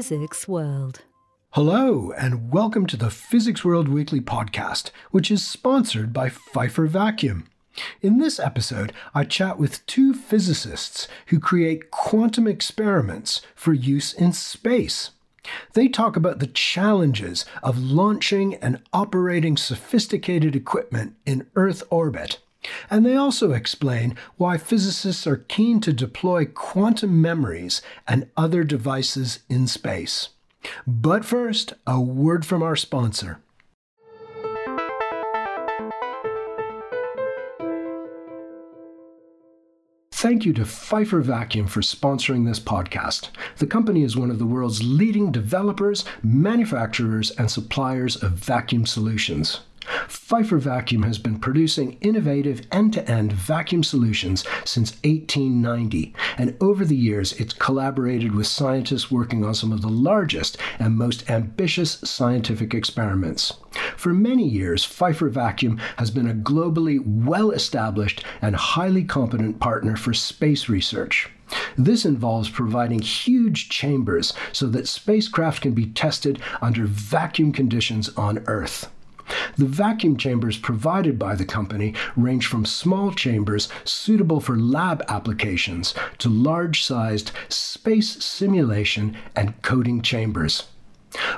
Physics World. Hello, and welcome to the Physics World Weekly podcast, which is sponsored by Pfeiffer Vacuum. In this episode, I chat with two physicists who create quantum experiments for use in space. They talk about the challenges of launching and operating sophisticated equipment in Earth orbit. And they also explain why physicists are keen to deploy quantum memories and other devices in space. But first, a word from our sponsor. Thank you to Pfeiffer Vacuum for sponsoring this podcast. The company is one of the world's leading developers, manufacturers, and suppliers of vacuum solutions. Pfeiffer Vacuum has been producing innovative end to end vacuum solutions since 1890, and over the years it's collaborated with scientists working on some of the largest and most ambitious scientific experiments. For many years, Pfeiffer Vacuum has been a globally well established and highly competent partner for space research. This involves providing huge chambers so that spacecraft can be tested under vacuum conditions on Earth. The vacuum chambers provided by the company range from small chambers suitable for lab applications to large sized space simulation and coating chambers.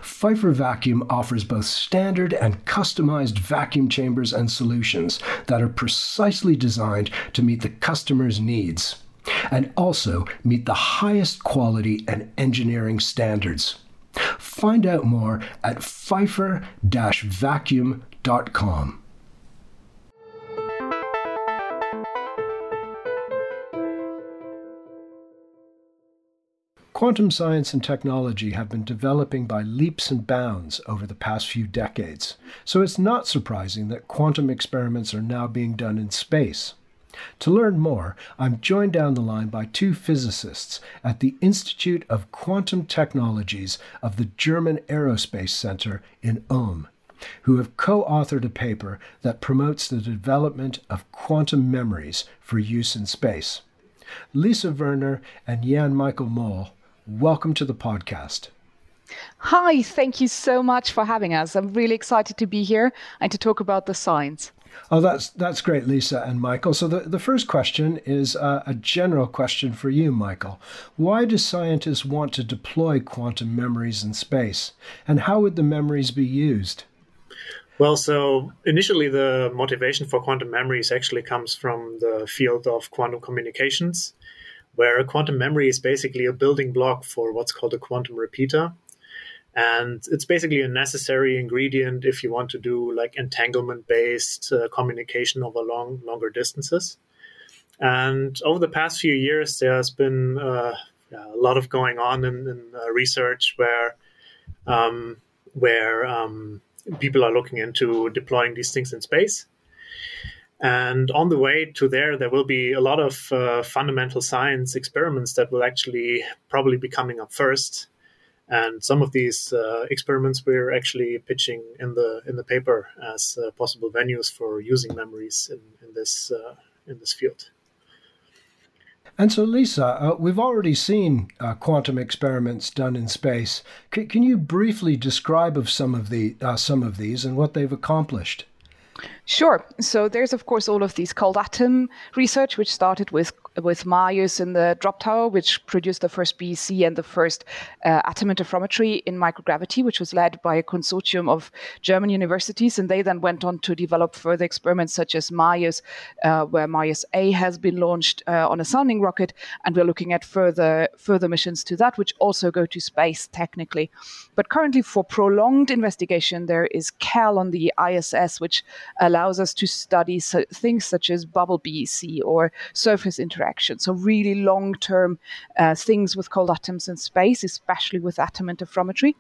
Pfeiffer Vacuum offers both standard and customized vacuum chambers and solutions that are precisely designed to meet the customer's needs and also meet the highest quality and engineering standards. Find out more at pfeiffer vacuum.com. Quantum science and technology have been developing by leaps and bounds over the past few decades, so it's not surprising that quantum experiments are now being done in space. To learn more, I'm joined down the line by two physicists at the Institute of Quantum Technologies of the German Aerospace Center in Ulm, who have co authored a paper that promotes the development of quantum memories for use in space. Lisa Wörner and Jan Michael Mol, welcome to the podcast. Hi, thank you so much for having us. I'm really excited to be here and to talk about the science. Oh, that's that's great, Lisa and Michael. So the, the first question is uh, a general question for you, Michael. Why do scientists want to deploy quantum memories in space, and how would the memories be used? Well, so initially the motivation for quantum memories actually comes from the field of quantum communications, where a quantum memory is basically a building block for what's called a quantum repeater and it's basically a necessary ingredient if you want to do like entanglement based uh, communication over long longer distances. And over the past few years there's been uh, a lot of going on in, in uh, research where um, where um, people are looking into deploying these things in space. And on the way to there, there will be a lot of uh, fundamental science experiments that will actually probably be coming up first and some of these uh, experiments we're actually pitching in the in the paper as uh, possible venues for using memories in, in this uh, in this field. And so, Lisa, uh, we've already seen uh, quantum experiments done in space. C- can you briefly describe of some of the uh, some of these and what they've accomplished? Sure. So there's of course all of these cold atom research, which started with with Marius in the drop tower, which produced the first BEC and the first uh, atom interferometry in microgravity, which was led by a consortium of German universities. And they then went on to develop further experiments such as MAIUS, uh, where MAIUS A has been launched uh, on a sounding rocket. And we're looking at further, further missions to that, which also go to space technically. But currently, for prolonged investigation, there is CAL on the ISS, which allows us to study so things such as bubble BEC or surface interaction interaction. So, really long term uh, things with cold atoms in space, especially with atom interferometry.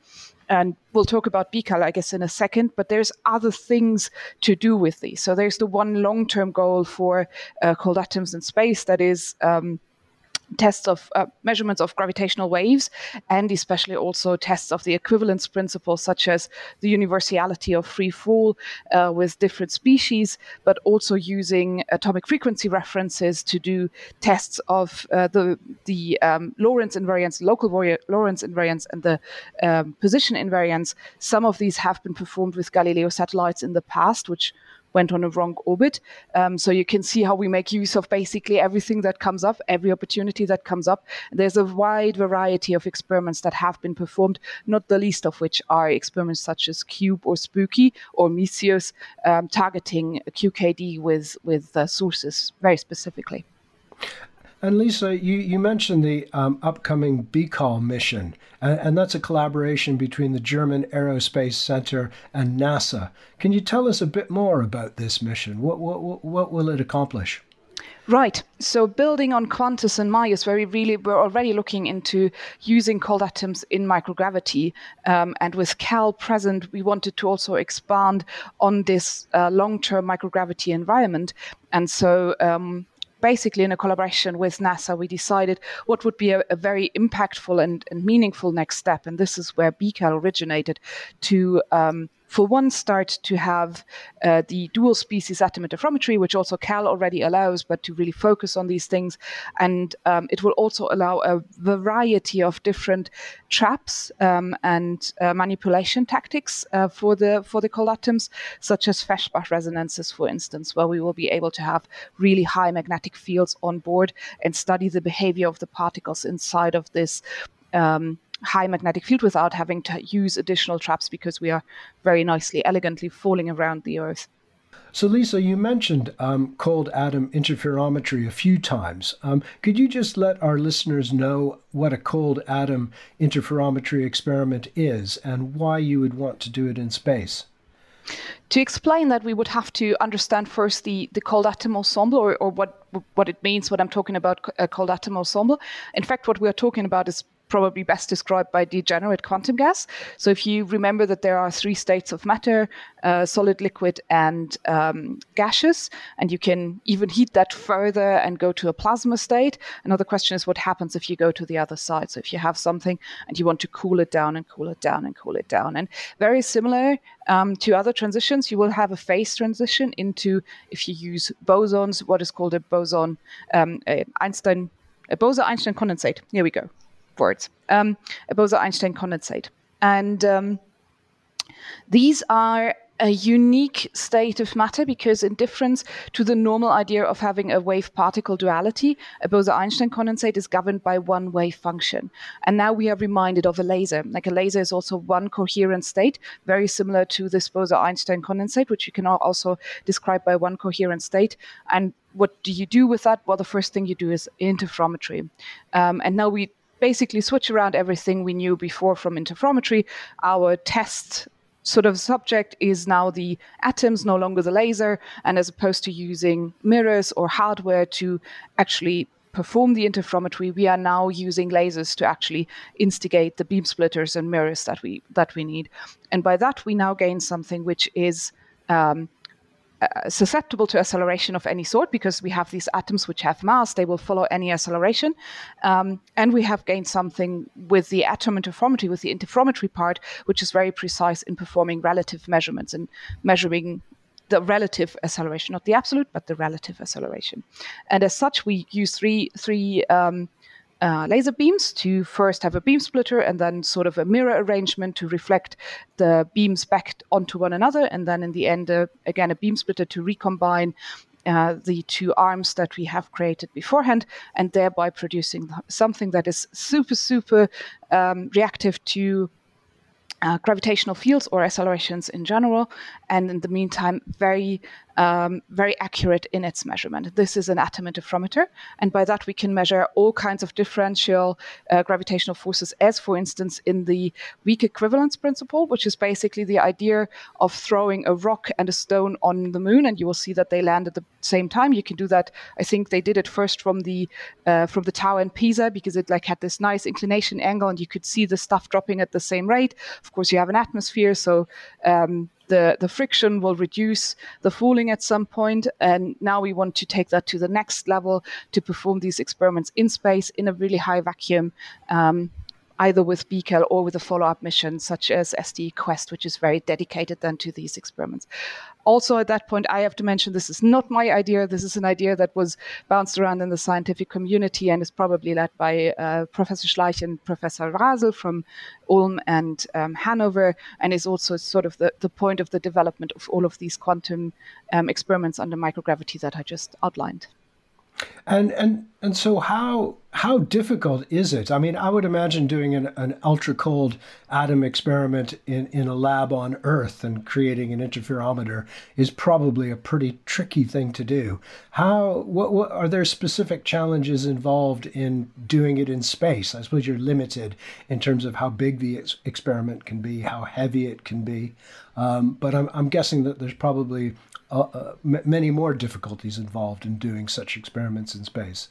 And we'll talk about BECCAL, I guess, in a second, but there's other things to do with these. So, there's the one long term goal for uh, cold atoms in space that is. Um, tests of uh, measurements of gravitational waves and especially also tests of the equivalence principle such as the universality of free fall uh, with different species but also using atomic frequency references to do tests of uh, the the um, lorentz invariance local lorentz invariance and the um, position invariance. Some of these have been performed with galileo satellites in the past which went on a wrong orbit. Um, so you can see how we make use of basically everything that comes up, every opportunity that comes up. There's a wide variety of experiments that have been performed, not the least of which are experiments such as QUBE or SpooQy or Micius, um, targeting QKD with with uh, sources very specifically. And Lisa, you, you mentioned the um, upcoming BECCAL mission, and, and, that's a collaboration between the German Aerospace Center and NASA. Can you tell us a bit more about this mission? What, what, what will it accomplish? Right. So building on Quantus and MAIUS, where we really were already looking into using cold atoms in microgravity, um, and with CAL present, we wanted to also expand on this uh, long-term microgravity environment. And so um, basically in a collaboration with NASA, we decided what would be a, a very impactful and, and, meaningful next step. And this is where BECCAL originated to um, for one start to have uh, the dual species atom interferometry, which also CAL already allows, but to really focus on these things. And um, it will also allow a variety of different traps um, and uh, manipulation tactics uh, for the for the cold atoms, such as Feshbach resonances, for instance, where we will be able to have really high magnetic fields on board and study the behavior of the particles inside of this. Um, high magnetic field without having to use additional traps because we are very nicely, elegantly falling around the Earth. So, Lisa, you mentioned um, cold atom interferometry a few times. Um, could you just let our listeners know what a cold atom interferometry experiment is and why you would want to do it in space? To explain that, we would have to understand first the, the cold atom ensemble or, or what, what it means what I'm talking about a cold atom ensemble. In fact, what we are talking about is probably best described by degenerate quantum gas. So if you remember that there are three states of matter, uh, solid, liquid, and um, gaseous, and you can even heat that further and go to a plasma state. Another question is what happens if you go to the other side. So if you have something and you want to cool it down and cool it down and cool it down. And very similar um, to other transitions, you will have a phase transition into, if you use bosons, what is called a boson um, Einstein, a Bose-Einstein condensate. Here we go words, um, a Bose-Einstein condensate. And um, these are a unique state of matter because, in difference to the normal idea of having a wave particle duality, a Bose Einstein condensate is governed by one wave function. And now we are reminded of a laser. Like a laser is also one coherent state, very similar to this Bose Einstein condensate, which you can also describe by one coherent state. And what do you do with that? Well, the first thing you do is interferometry. Um, and now we basically switch around everything we knew before from interferometry. Our test sort of subject is now the atoms, no longer the laser, and as opposed to using mirrors or hardware to actually perform the interferometry, we are now using lasers to actually instigate the beam splitters and mirrors that we that we need. And by that, we now gain something which is um, uh, susceptible to acceleration of any sort because we have these atoms which have mass, they will follow any acceleration. Um, and we have gained something with the atom interferometry, with the interferometry part, which is very precise in performing relative measurements and measuring the relative acceleration, not the absolute, but the relative acceleration. And as such, we use three three um, uh, laser beams to first have a beam splitter and then sort of a mirror arrangement to reflect the beams back onto one another. And then in the end, uh, again, a beam splitter to recombine uh, the two arms that we have created beforehand, and thereby producing something that is super, super um, reactive to uh, gravitational fields or accelerations in general, and in the meantime, very um, very accurate in its measurement. This is an atom interferometer, and by that we can measure all kinds of differential uh, gravitational forces, as for instance in the weak equivalence principle, which is basically the idea of throwing a rock and a stone on the moon, and you will see that they land at the same time. You can do that. I think they did it first from the uh, from the tower in Pisa because it like had this nice inclination angle, and you could see the stuff dropping at the same rate. Of course, you have an atmosphere, so um, the, the friction will reduce the falling at some point, and now we want to take that to the next level to perform these experiments in space in a really high vacuum. Um, either with BECCAL or with a follow-up mission such as STE-QUEST, which is very dedicated then to these experiments. Also, at that point, I have to mention this is not my idea. This is an idea that was bounced around in the scientific community and is probably led by uh, Professor Schleich and Professor Rasel from Ulm and um, Hanover, and is also sort of the, the point of the development of all of these quantum um, experiments under microgravity that I just outlined. And and and so how how difficult is it? I mean, I would imagine doing an, an ultra cold atom experiment in, in a lab on Earth and creating an interferometer is probably a pretty tricky thing to do. How what, what are there specific challenges involved in doing it in space? I suppose you're limited in terms of how big the ex- experiment can be, how heavy it can be. Um, but I'm, I'm guessing that there's probably uh, uh, m- many more difficulties involved in doing such experiments in space.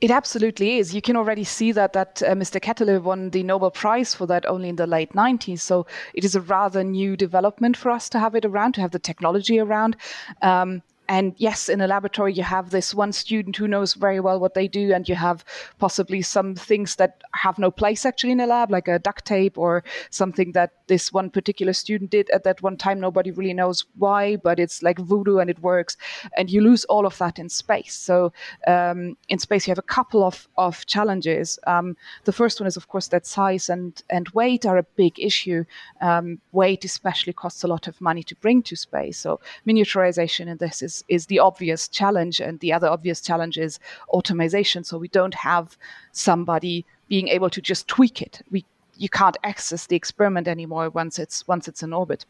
It absolutely is. You can already see that that uh, Mr. Ketterle won the Nobel Prize for that only in the late 90s. So it is a rather new development for us to have it around, to have the technology around. Um, and yes, in a laboratory, you have this one student who knows very well what they do, and you have possibly some things that have no place actually in a lab, like a duct tape or something that this one particular student did at that one time. Nobody really knows why, but it's like voodoo and it works. And you lose all of that in space. So um, in space, you have a couple of, of challenges. Um, the first one is, of course, that size and, and weight are a big issue. Um, weight, especially, costs a lot of money to bring to space. So miniaturization in this is is the obvious challenge, and the other obvious challenge is automation. So we don't have somebody being able to just tweak it. We you can't access the experiment anymore once it's once it's in orbit.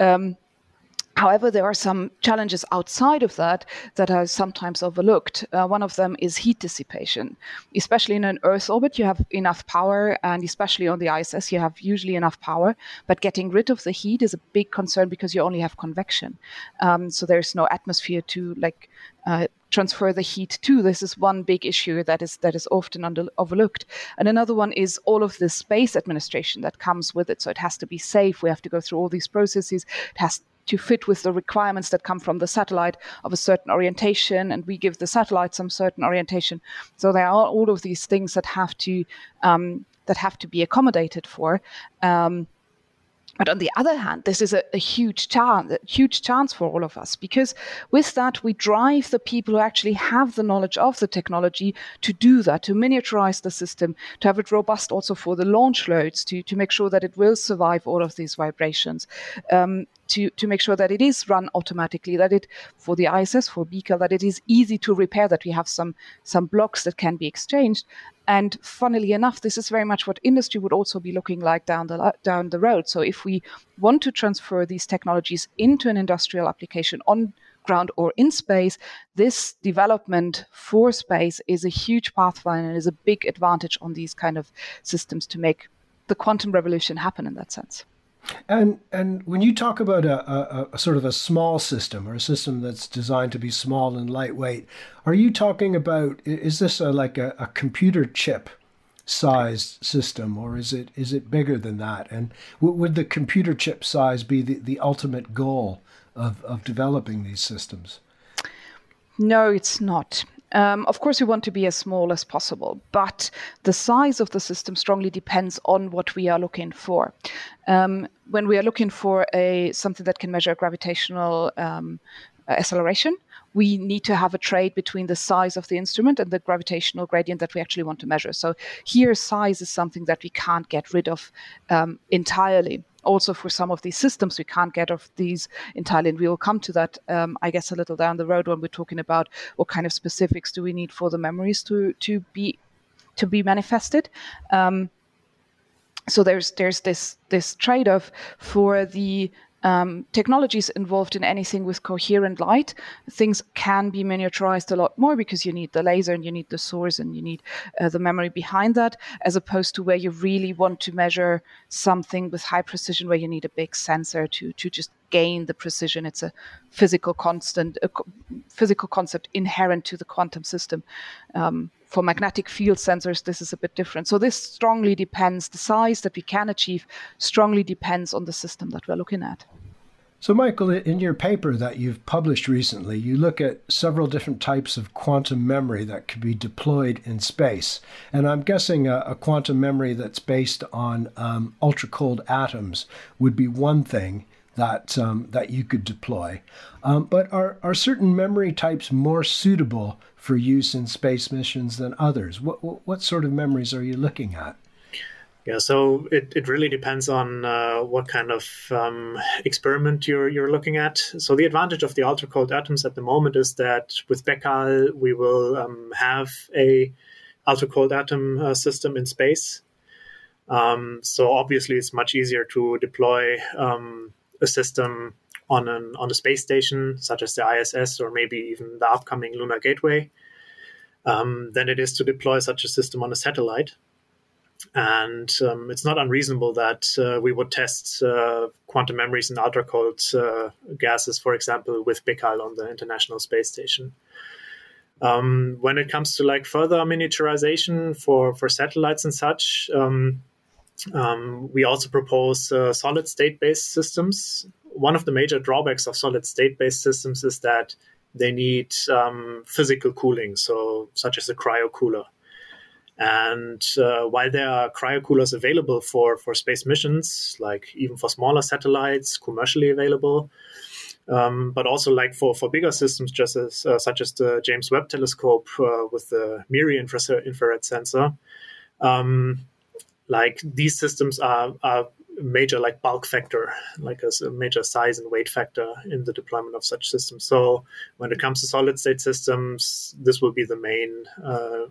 Um, However, there are some challenges outside of that that are sometimes overlooked. Uh, one of them is heat dissipation. Especially in an Earth orbit, you have enough power, and especially on the ISS, you have usually enough power. But getting rid of the heat is a big concern because you only have convection. Um, so there's no atmosphere to like uh, transfer the heat to. This is one big issue that is that is often under, overlooked. And another one is all of the space administration that comes with it. So it has to be safe. We have to go through all these processes. It has to fit with the requirements that come from the satellite of a certain orientation, and we give the satellite some certain orientation. So there are all of these things that have to um, that have to be accommodated for. Um, but on the other hand, this is a, a, huge chance, a huge chance for all of us because with that we drive the people who actually have the knowledge of the technology to do that, to miniaturize the system, to have it robust also for the launch loads, to to make sure that it will survive all of these vibrations. Um, to, to make sure that it is run automatically, that it for the ISS, for BECCAL, that it is easy to repair, that we have some some blocks that can be exchanged. And funnily enough, this is very much what industry would also be looking like down the down the road. So if we want to transfer these technologies into an industrial application on ground or in space, this development for space is a huge pathfinder and is a big advantage on these kind of systems to make the quantum revolution happen in that sense. And and when you talk about a, a, a, sort of a small system or a system that's designed to be small and lightweight, are you talking about is this a, like a, a computer chip sized system or is it is it bigger than that? And w- would the computer chip size be the, the ultimate goal of, of developing these systems? No, it's not. Um, of course, we want to be as small as possible, but the size of the system strongly depends on what we are looking for. Um, when we are looking for a something that can measure gravitational um, acceleration, we need to have a trade between the size of the instrument and the gravitational gradient that we actually want to measure. So here, size is something that we can't get rid of um, entirely also for some of these systems we can't get off these entirely and we will come to that um, i guess a little down the road when we're talking about what kind of specifics do we need for the memories to to be to be manifested. Um, so there's there's this this trade-off for the um, technologies involved in anything with coherent light, things can be miniaturized a lot more because you need the laser and you need the source and you need uh, the memory behind that, as opposed to where you really want to measure something with high precision, where you need a big sensor to to just gain the precision. It's a physical constant, a physical concept inherent to the quantum system. Um, for magnetic field sensors, this is a bit different. So this strongly depends, the size that we can achieve strongly depends on the system that we're looking at. So, Michael, in your paper that you've published recently, you look at several different types of quantum memory that could be deployed in space. And I'm guessing a, a quantum memory that's based on um, ultra cold atoms would be one thing that, um, that you could deploy. Um, but are, are certain memory types more suitable for use in space missions than others? What, what, what sort of memories are you looking at? Yeah, so it, it really depends on uh, what kind of um, experiment you're you're looking at. So the advantage of the ultra cold atoms at the moment is that with BECCAL we will um, have a ultra cold atom uh, system in space. Um, so obviously it's much easier to deploy um, a system on an on a space station such as the ISS or maybe even the upcoming Lunar Gateway um, than it is to deploy such a system on a satellite. And um, it's not unreasonable that uh, we would test uh, quantum memories in ultra cold uh, gases, for example, with BECCAL on the International Space Station. Um, when it comes to like further miniaturization for, for satellites and such, um, um we also propose uh, solid state based systems. One of the major drawbacks of solid state based systems is that they need um, physical cooling, so such as a cryo cooler. And uh, while there are cryocoolers available for, for space missions, like even for smaller satellites, commercially available, um, but also like for, for bigger systems, just as uh, such as the James Webb Telescope uh, with the MIRI infra- infrared sensor, um, like these systems are, are major like bulk factor, like a, a, major size and weight factor in the deployment of such systems. So when it comes to solid state systems, this will be the main uh,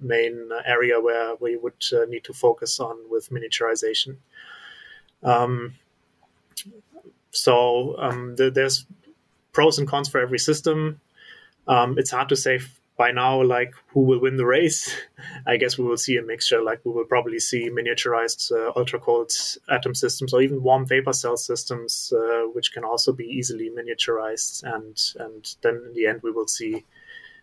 main area where we would uh, need to focus on with miniaturization. Um, so um, the, there's pros and cons for every system. Um, it's hard to say by now like who will win the race. I guess we will see a mixture. Like we will probably see miniaturized uh, ultra cold atom systems or even warm vapor cell systems, uh, which can also be easily miniaturized. And and then in the end we will see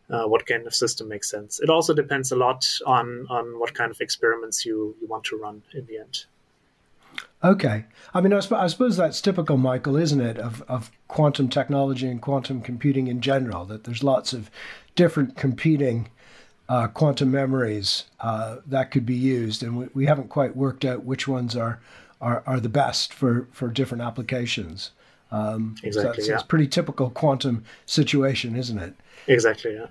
uh, what kind of system makes sense. It also depends a lot on on what kind of experiments you you want to run in the end. Okay, I mean, I, sp- I suppose that's typical, Michael, isn't it, of of quantum technology and quantum computing in general? That there's lots of different competing uh, quantum memories uh, that could be used, and we, we haven't quite worked out which ones are are, are the best for for different applications. Um, exactly, so yeah. It's pretty typical quantum situation, isn't it? Exactly, yeah.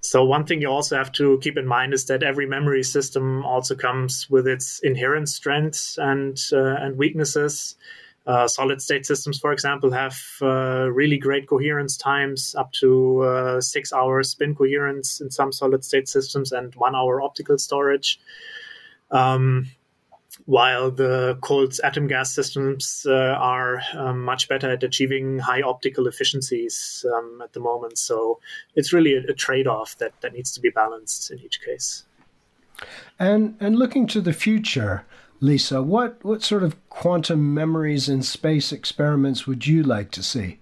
So one thing you also have to keep in mind is that every memory system also comes with its inherent strengths and uh, and weaknesses. Uh, solid state systems, for example, have uh, really great coherence times, up to uh, six hours spin coherence in some solid state systems, and one hour optical storage. Um, while the cold atom gas systems uh, are um, much better at achieving high optical efficiencies um, at the moment. So it's really a, a trade off that, that needs to be balanced in each case. And, and looking to the future, Lisa, what, what sort of quantum memories and space experiments would you like to see?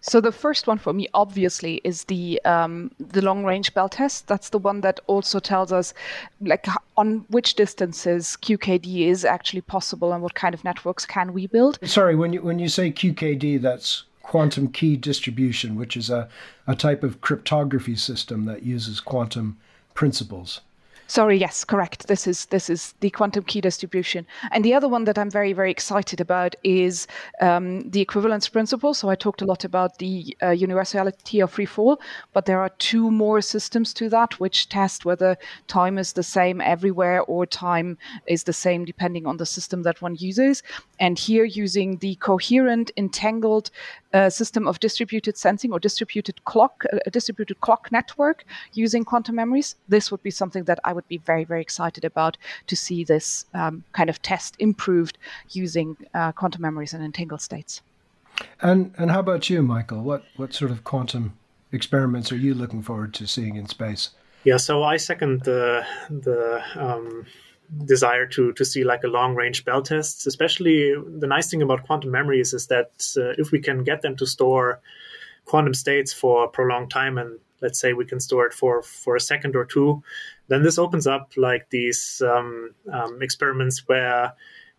So the first one for me, obviously, is the um, the long range bell test. That's the one that also tells us, like, on which distances QKD is actually possible and what kind of networks can we build. Sorry, when you when you say QKD, that's quantum key distribution, which is a, a type of cryptography system that uses quantum principles. Sorry, yes, correct. This is this is the quantum key distribution, and the other one that I'm very very excited about is um, the equivalence principle. So I talked a lot about the uh, universality of free fall, but there are two more systems to that which test whether time is the same everywhere or time is the same depending on the system that one uses. And here, using the coherent entangled uh, system of distributed sensing or distributed clock, uh, a distributed clock network using quantum memories, this would be something that I would be very, very excited about to see this um, kind of test improved using uh, quantum memories and entangled states. And and how about you, Michael? What what sort of quantum experiments are you looking forward to seeing in space? Yeah, so I second the the um, desire to to see like a long range bell tests. Especially the nice thing about quantum memories is that uh, if we can get them to store quantum states for a prolonged time and let's say we can store it for for a second or two then this opens up like these um, um, experiments where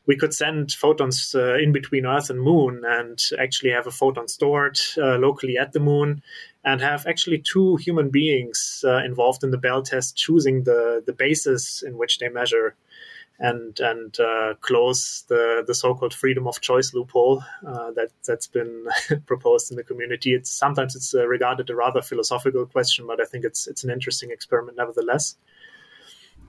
we could send photons uh, in between Earth and Moon and actually have a photon stored uh, locally at the Moon and have actually two human beings uh, involved in the Bell test choosing the, the basis in which they measure and and uh, close the the so-called freedom of choice loophole uh, that that's been proposed in the community. It's sometimes it's uh, regarded a rather philosophical question, but I think it's it's an interesting experiment nevertheless.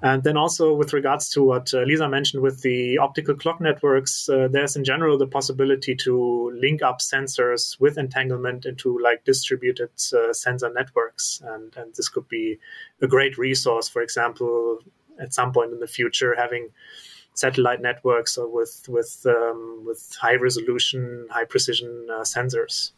And then also with regards to what uh, Lisa mentioned with the optical clock networks, uh, there's in general the possibility to link up sensors with entanglement into like distributed uh, sensor networks, and and this could be a great resource. For example, at some point in the future having satellite networks or with with um, with high resolution, high precision uh, sensors.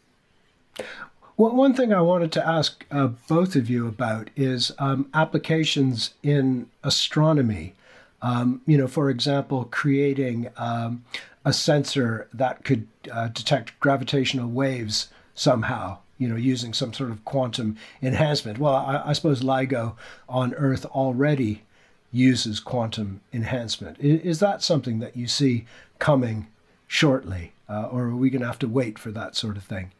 Well, one thing I wanted to ask uh, both of you about is um, applications in astronomy. Um, you know, for example, creating um, a sensor that could uh, detect gravitational waves somehow you know, using some sort of quantum enhancement. Well, I, I, suppose LIGO on Earth already uses quantum enhancement. Is, that something that you see coming shortly, uh, or are we going to have to wait for that sort of thing?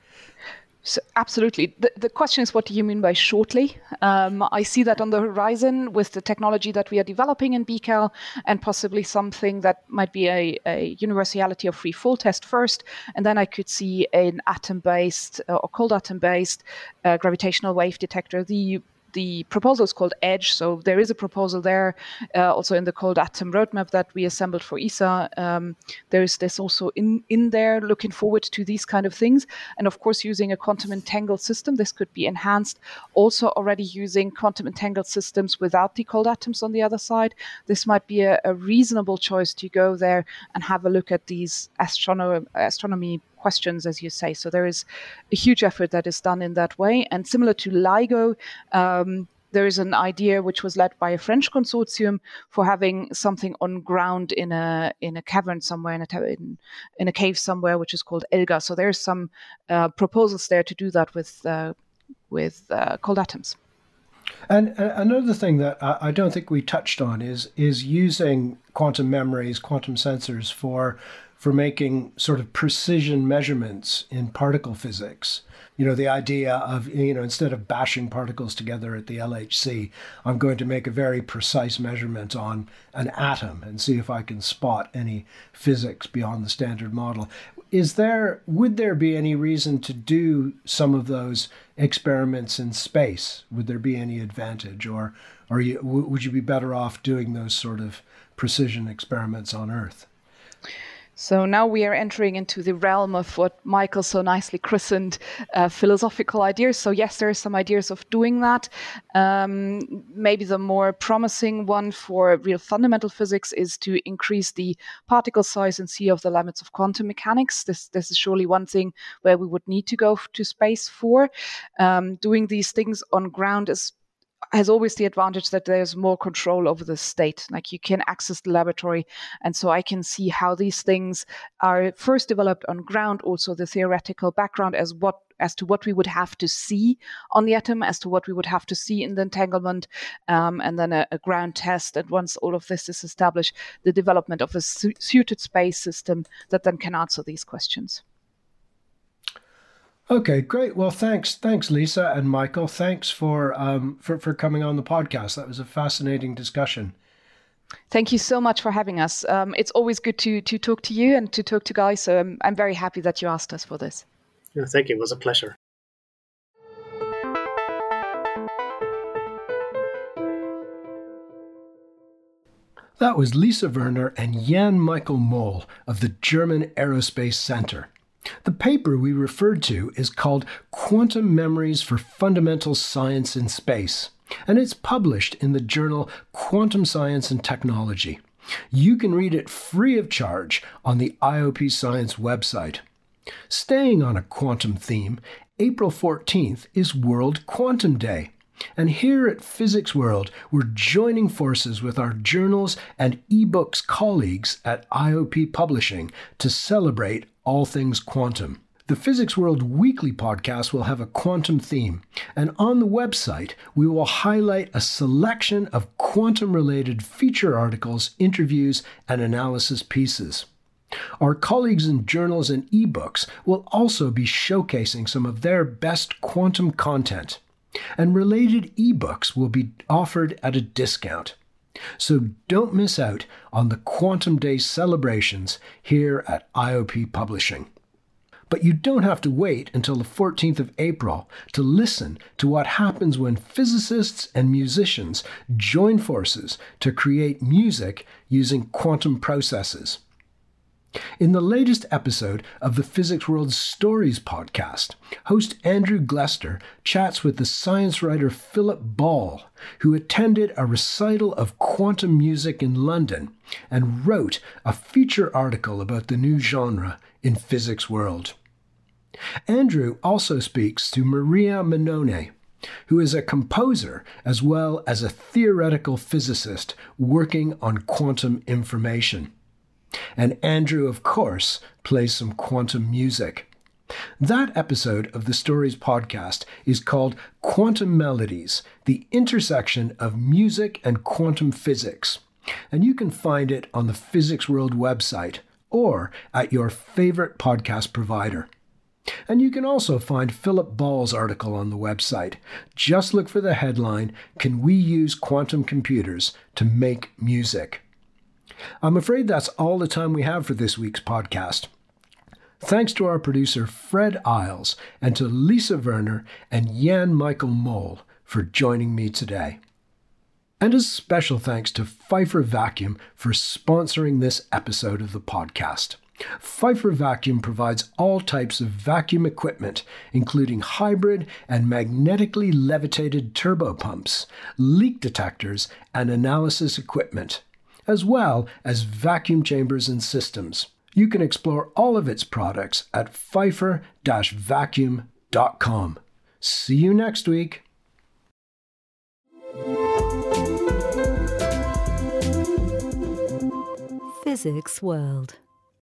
So absolutely. The, the question is, what do you mean by shortly? Um, I see that on the horizon with the technology that we are developing in BECCAL and possibly something that might be a, a universality of free fall test first. And then I could see an atom based uh, or cold atom based uh, gravitational wave detector. The the proposal is called AEDGE. So there is a proposal there, uh, also in the Cold Atom roadmap that we assembled for ESA. Um, there is this also in in there. Looking forward to these kind of things, and of course using a quantum entangled system. This could be enhanced. Also already using quantum entangled systems without the cold atoms on the other side. This might be a, a reasonable choice to go there and have a look at these astrono- astronomy questions, as you say. So there is a huge effort that is done in that way. And similar to LIGO, um, there is an idea which was led by a French consortium for having something on ground in a in a cavern somewhere in a in, in a cave somewhere, which is called ELGAR. So there's some uh, proposals there to do that with uh, with uh, cold atoms. And uh, another thing that I don't think we touched on is is using quantum memories, quantum sensors for for making sort of precision measurements in particle physics. You know, the idea of, you know, instead of bashing particles together at the LHC, I'm going to make a very precise measurement on an atom and see if I can spot any physics beyond the standard model. Is there, would there be any reason to do some of those experiments in space? Would there be any advantage? Or, or you, would you be better off doing those sort of precision experiments on Earth? So now we are entering into the realm of what Michael so nicely christened uh, philosophical ideas. So, yes, there are some ideas of doing that. Um, maybe the more promising one for real fundamental physics is to increase the particle size and see of the limits of quantum mechanics. This, this is surely one thing where we would need to go to space for. Um, doing these things on ground is has always the advantage that there's more control over the state. Like you can access the laboratory. And so I can see how these things are first developed on ground, also the theoretical background as what as to what we would have to see on the atom, as to what we would have to see in the entanglement, um, and then a, a, ground test. And once all of this is established, the development of a su- suited space system that then can answer these questions. Okay, great. Well, thanks, thanks, Lisa and Michael. Thanks for um, for for coming on the podcast. That was a fascinating discussion. Thank you so much for having us. Um, it's always good to to talk to you and to talk to guys. So I'm, I'm very happy that you asked us for this. Yeah, thank you. It was a pleasure. That was Lisa Wörner and Jan Michael Mol of the German Aerospace Center. The paper we referred to is called Quantum Memories for Fundamental Science in Space, and it's published in the journal Quantum Science and Technology. You can read it free of charge on the IOP Science website. Staying on a quantum theme, April 14th is World Quantum Day. And here at Physics World, we're joining forces with our journals and ebooks colleagues at IOP Publishing to celebrate all things quantum. The Physics World Weekly podcast will have a quantum theme, and on the website, we will highlight a selection of quantum related feature articles, interviews, and analysis pieces. Our colleagues in journals and ebooks will also be showcasing some of their best quantum content, and related ebooks will be offered at a discount. So don't miss out on the Quantum Day celebrations here at IOP Publishing. But you don't have to wait until the 14th of April to listen to what happens when physicists and musicians join forces to create music using quantum processes. In the latest episode of the Physics World Stories podcast, host Andrew Glester chats with the science writer Philip Ball, who attended a recital of quantum music in London and wrote a feature article about the new genre in Physics World. Andrew also speaks to Maria Mannone, who is a composer as well as a theoretical physicist working on quantum information. And Andrew, of course, plays some quantum music. That episode of the Stories podcast is called Quantum Melodies The Intersection of Music and Quantum Physics. And you can find it on the Physics World website or at your favorite podcast provider. And you can also find Philip Ball's article on the website. Just look for the headline Can We Use Quantum Computers to Make Music? I'm afraid that's all the time we have for this week's podcast. Thanks to our producer Fred Isles and to Lisa Wörner and Jan Michael Mol for joining me today. And a special thanks to Pfeiffer Vacuum for sponsoring this episode of the podcast. Pfeiffer Vacuum provides all types of vacuum equipment, including hybrid and magnetically levitated turbo pumps, leak detectors, and analysis equipment, as well as vacuum chambers and systems. You can explore all of its products at pfeiffer vacuum.com. See you next week. Physics World.